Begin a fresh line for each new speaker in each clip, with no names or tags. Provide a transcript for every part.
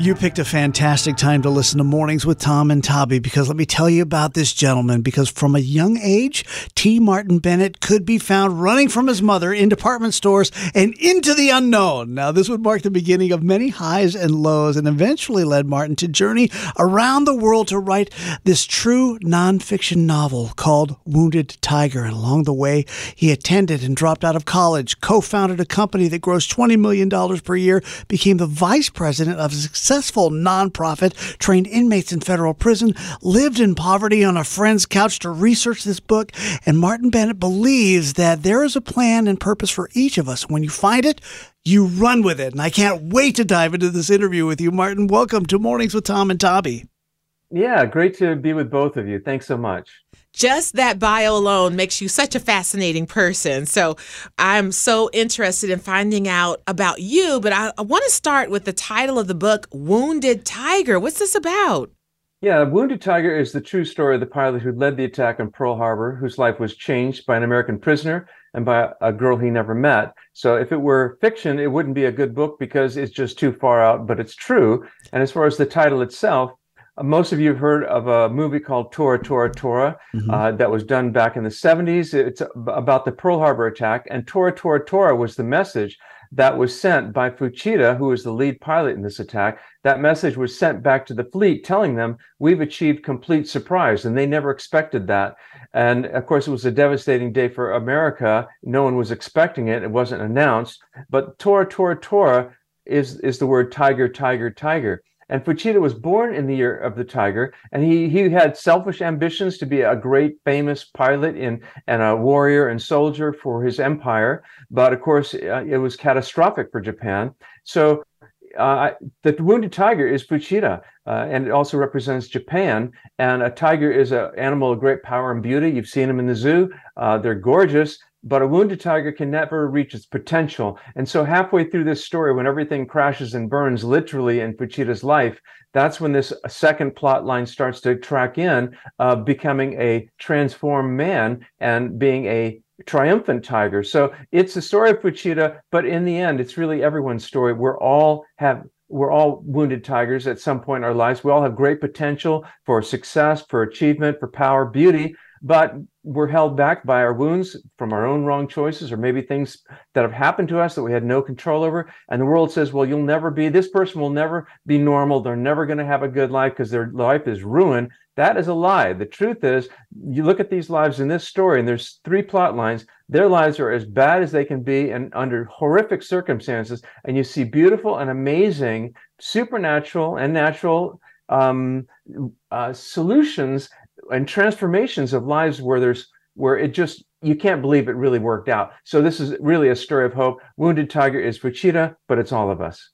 You picked a fantastic time to listen to Mornings with Tom and Tabby because let me tell you about this gentleman. Because from a young age, T. Martin Bennett could be found running from his mother in department stores and into the unknown. Now, this would mark the beginning of many highs and lows and eventually led Martin to journey around the world to write this true nonfiction novel called Wounded Tiger. And along the way, he attended and dropped out of college, co founded a company that grossed $20 million per year, became the vice president of successful nonprofit, trained inmates in federal prison, lived in poverty on a friend's couch to research this book. And Martin Bennett believes that there is a plan and purpose for each of us. When you find it, you run with it. And I can't wait to dive into this interview with you, Martin. Welcome to Mornings with Tom and Tabby.
Yeah, great to be with both of you. Thanks so much
just that bio alone makes you such a fascinating person. So I'm so interested in finding out about you, but I, I want to start with the title of the book, Wounded Tiger. What's this about?
Yeah, Wounded Tiger is the true story of the pilot who led the attack on Pearl Harbor, whose life was changed by an American prisoner and by a girl he never met. So if it were fiction, it wouldn't be a good book because it's just too far out, but it's true. And as far as the title itself, most of you have heard of a movie called Tora Tora Tora mm-hmm. uh, that was done back in the 70s. It's about the Pearl Harbor attack, and Tora Tora Tora was the message that was sent by Fuchida, who was the lead pilot in this attack. That message was sent back to the fleet, telling them we've achieved complete surprise, and they never expected that. And of course, it was a devastating day for America. No one was expecting it; it wasn't announced. But Tora Tora Tora is is the word tiger, tiger, tiger. And Fuchida was born in the year of the tiger, and he he had selfish ambitions to be a great, famous pilot in, and a warrior and soldier for his empire. But of course, uh, it was catastrophic for Japan. So uh, the wounded tiger is Fuchida, uh, and it also represents Japan. And a tiger is an animal of great power and beauty. You've seen them in the zoo; uh, they're gorgeous but a wounded tiger can never reach its potential. And so, halfway through this story, when everything crashes and burns literally in Fuchida's life, that's when this second plot line starts to track in, uh, becoming a transformed man and being a triumphant tiger. So it's the story of Fuchida, but in the end, it's really everyone's story. We're all have we're all wounded tigers at some point in our lives. We all have great potential for success, for achievement, for power, beauty, but we're held back by our wounds from our own wrong choices or maybe things that have happened to us that we had no control over. And the world says well you'll never be this person will never be normal. They're never going to have a good life because their life is ruined. That is a lie. The truth is you look at these lives in this story and there's three plot lines their lives are as bad as they can be and under horrific circumstances and you see beautiful and amazing supernatural and natural um, uh, solutions and transformations of lives where there's where it just you can't believe it really worked out. So this is really a story of hope. Wounded Tiger is Fuchida, but it's all of us.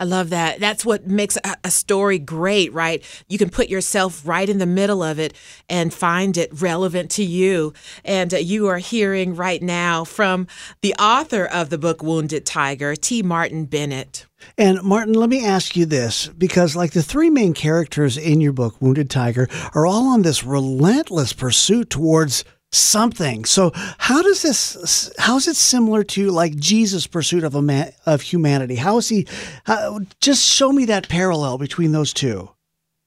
I love that. That's what makes a, story great, right? You can put yourself right in the middle of it and find it relevant to you. And uh, you are hearing right now from the author of the book Wounded Tiger, T. Martin Bennett.
And Martin, let me ask you this because, like, the three main characters in your book, Wounded Tiger, are all on this relentless pursuit towards something. So how does this how is it similar to like Jesus' pursuit of a man, of humanity? How is he how, just show me that parallel between those two.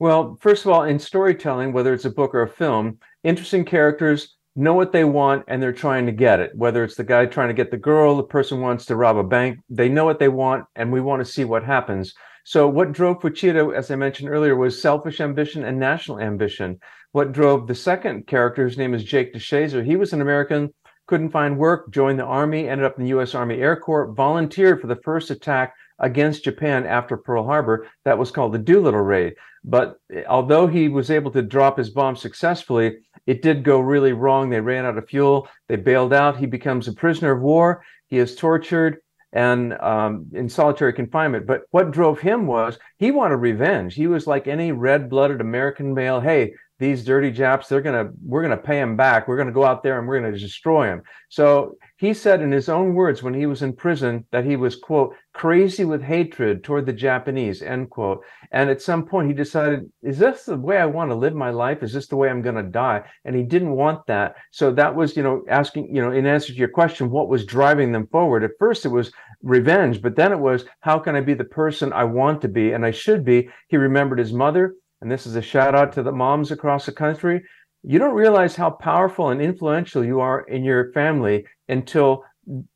Well, first of all, in storytelling, whether it's a book or a film, interesting characters know what they want and they're trying to get it. Whether it's the guy trying to get the girl, the person wants to rob a bank, they know what they want and we want to see what happens. So, what drove Fuchida, as I mentioned earlier, was selfish ambition and national ambition. What drove the second character, his name is Jake DeShazer, he was an American, couldn't find work, joined the Army, ended up in the U.S. Army Air Corps, volunteered for the first attack against Japan after Pearl Harbor. That was called the Doolittle Raid. But eh, although he was able to drop his bomb successfully, it did go really wrong. They ran out of fuel. They bailed out. He becomes a prisoner of war. He is tortured and um, in solitary confinement. But what drove him was he wanted revenge. He was like any red-blooded American male. Hey, these dirty Japs, they're gonna, we're gonna pay them back. We're gonna go out there and we're gonna destroy them. So he said in his own words when he was in prison that he was quote crazy with hatred toward the Japanese end quote. And at some point he decided, is this the way I want to live my life? Is this the way I'm going to die? And he didn't want that. So that was, you know, asking, you know, in answer to your question, what was driving them forward? At first it was revenge, but then it was, how can I be the person I want to be and I should be? He remembered his mother and this is a shout out to the moms across the country. You don't realize how powerful and influential you are in your family until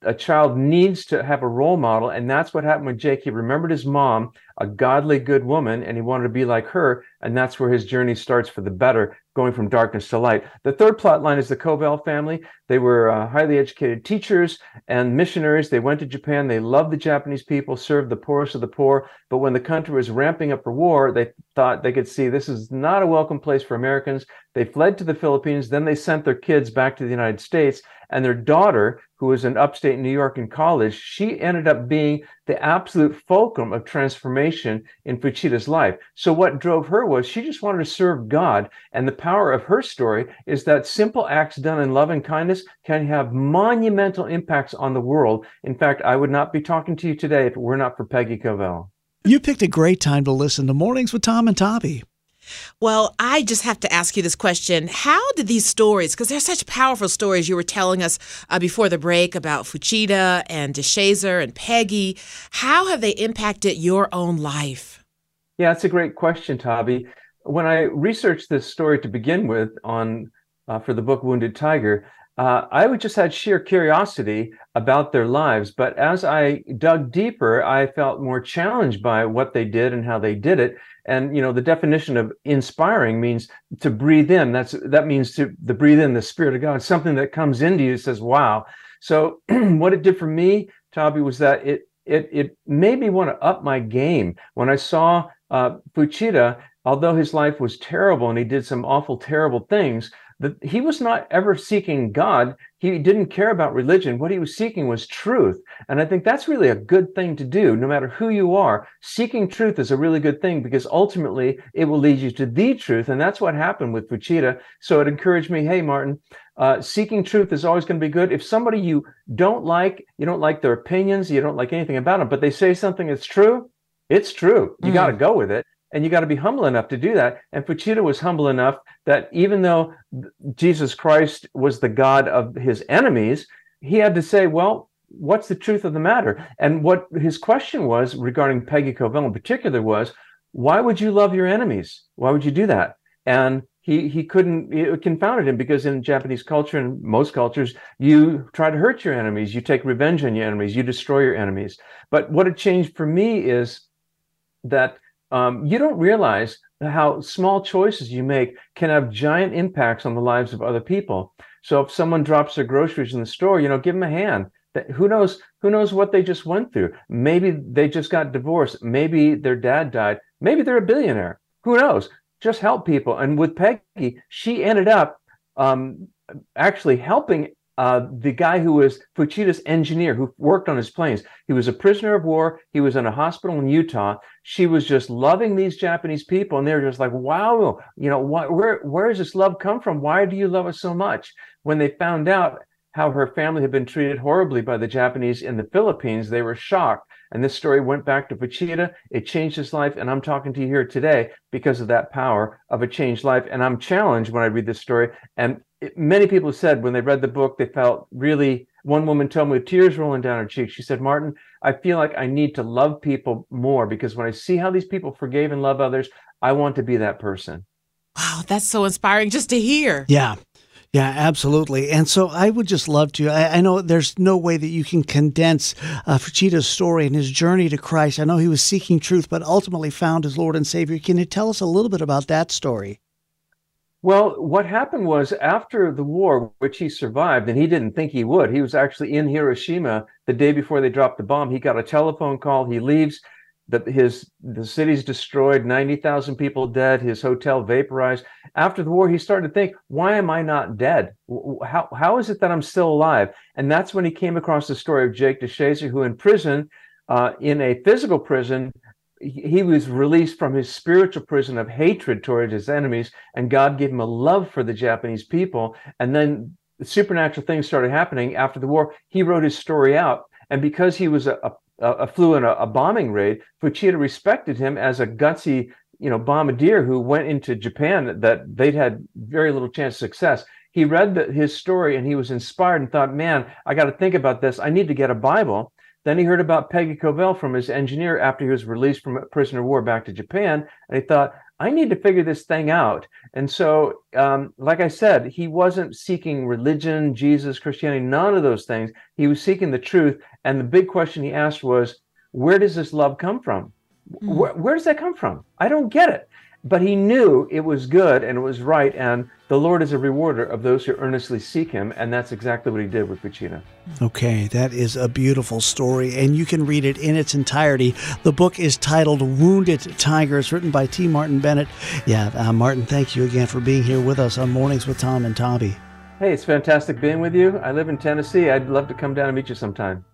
a child needs to have a role model. And that's what happened with Jake. He remembered his mom, a godly, good woman, and he wanted to be like her. And that's where his journey starts for the better, going from darkness to light. The third plot line is the Covell family. They were uh, highly educated teachers and missionaries. They went to Japan. They loved the Japanese people, served the poorest of the poor. But when the country was ramping up for war, they thought they could see this is not a welcome place for Americans. They fled to the Philippines. Then they sent their kids back to the United States. And their daughter, who was in upstate New York in college, she ended up being the absolute fulcrum of transformation in Fuchida's life. So what drove her was she just wanted to serve God. And the power of her story is that simple acts done in love and kindness can have monumental impacts on the world. In fact, I would not be talking to you today if it were not for Peggy Covell.
You picked a great time to listen to Mornings with Tom and Tabby.
Well, I just have to ask you this question. How did these stories, because they're such powerful stories you were telling us uh, before the break about Fuchida and DeShazer and Peggy, how have they impacted your own life?
Yeah, that's a great question, Tabby. When I researched this story to begin with on uh, for the book Wounded Tiger, uh, I just had sheer curiosity about their lives. But as I dug deeper, I felt more challenged by what they did and how they did it. And you know the definition of inspiring means to breathe in. That's that means to the breathe in the spirit of god. Something that comes into you says wow. So what it did for me Tabby, was that it it it made me want to up my game. When i saw uh, fuchida although his life was terrible and he did some awful terrible things that he was not ever seeking God. He didn't care about religion. What he was seeking was truth. And I think that's really a good thing to do, no matter who you are. Seeking truth is a really good thing because ultimately it will lead you to the truth. And that's what happened with Fuchida. So it encouraged me, hey, Martin, uh, seeking truth is always going to be good. If somebody you don't like, you don't like their opinions, you don't like anything about them, but they say something that's true, it's true. You mm. got to go with it and you got to be humble enough to do that. And Fuchida was humble enough that even though Jesus Christ was the God of his enemies, he had to say, well, what's the truth of the matter? And what his question was regarding Peggy Covell in particular was, why would you love your enemies? Why would you do that? And he he couldn't it confounded him because in Japanese culture and most cultures you try to hurt your enemies you take revenge on your enemies you destroy your enemies but what it changed for me is that um, you don't realize how small choices you make can have giant impacts on the lives of other people. So if someone drops their groceries in the store, you know, give them a hand. Who knows? Who knows what they just went through? Maybe they just got divorced. Maybe their dad died. Maybe they're a billionaire. Who knows? Just help people. And with Peggy, she ended up um, actually helping uh, the guy who was Fuchida's engineer, who worked on his planes. He was a prisoner of war. He was in a hospital in Utah. She was just loving these Japanese people, and they were just like, "Wow, you know, wh- where where does this love come from? Why do you love us so much?" When they found out how her family had been treated horribly by the Japanese in the Philippines, they were shocked. And this story went back to Fuchida. It changed his life. And I'm talking to you here today because of that power of a changed life. And I'm challenged when I read this story. And it, many people said when they read the book, they felt really, one woman told me with tears rolling down her cheeks, she said, Martin, I feel like I need to love people more because when I see how these people forgave and love others, I want to be that person.
Wow, that's so inspiring just to hear.
Yeah. Yeah, absolutely. And so I would just love to. I, I know there's no way that you can condense uh, Fuchida's story and his journey to Christ. I know he was seeking truth, but ultimately found his Lord and Savior. Can you tell us a little bit about that story?
Well, what happened was after the war, which he survived, and he didn't think he would, he was actually in Hiroshima the day before they dropped the bomb. He got a telephone call. He leaves. The, his the city's destroyed, ninety thousand people dead. His hotel vaporized. After the war, he started to think, "Why am I not dead? How how is it that I'm still alive?" And that's when he came across the story of Jake DeShazer, who in prison, uh, in a physical prison, he was released from his spiritual prison of hatred towards his enemies, and God gave him a love for the Japanese people. And then supernatural things started happening after the war. He wrote his story out, and because he was a, a, flew in a, a, bombing raid, Fuchida respected him as a gutsy, you know, bombardier who went into Japan that they'd had very little chance of success. He read the, his story and he was inspired and thought, "Man, I got to think about this. I need to get a Bible." Then he heard about Peggy Covell from his engineer after he was released from prisoner of war back to Japan. And he thought, I need to figure this thing out. And so, um, like I said, he wasn't seeking religion, Jesus, Christianity, none of those things. He was seeking the truth. And the big question he asked was, where does this love come from? Mm. Where, where does that come from? I don't get it but he knew it was good and it was right and the lord is a rewarder of those who earnestly seek him and that's exactly what he did with Fuchida.
okay that is a beautiful story and you can read it in its entirety. The book is titled wounded tigers written by t. Martin bennett. Yeah uh, martin thank you again for being here with us on mornings with tom and Tommy.
hey it's fantastic being with you. I live in tennessee. I'd love to come down and meet you sometime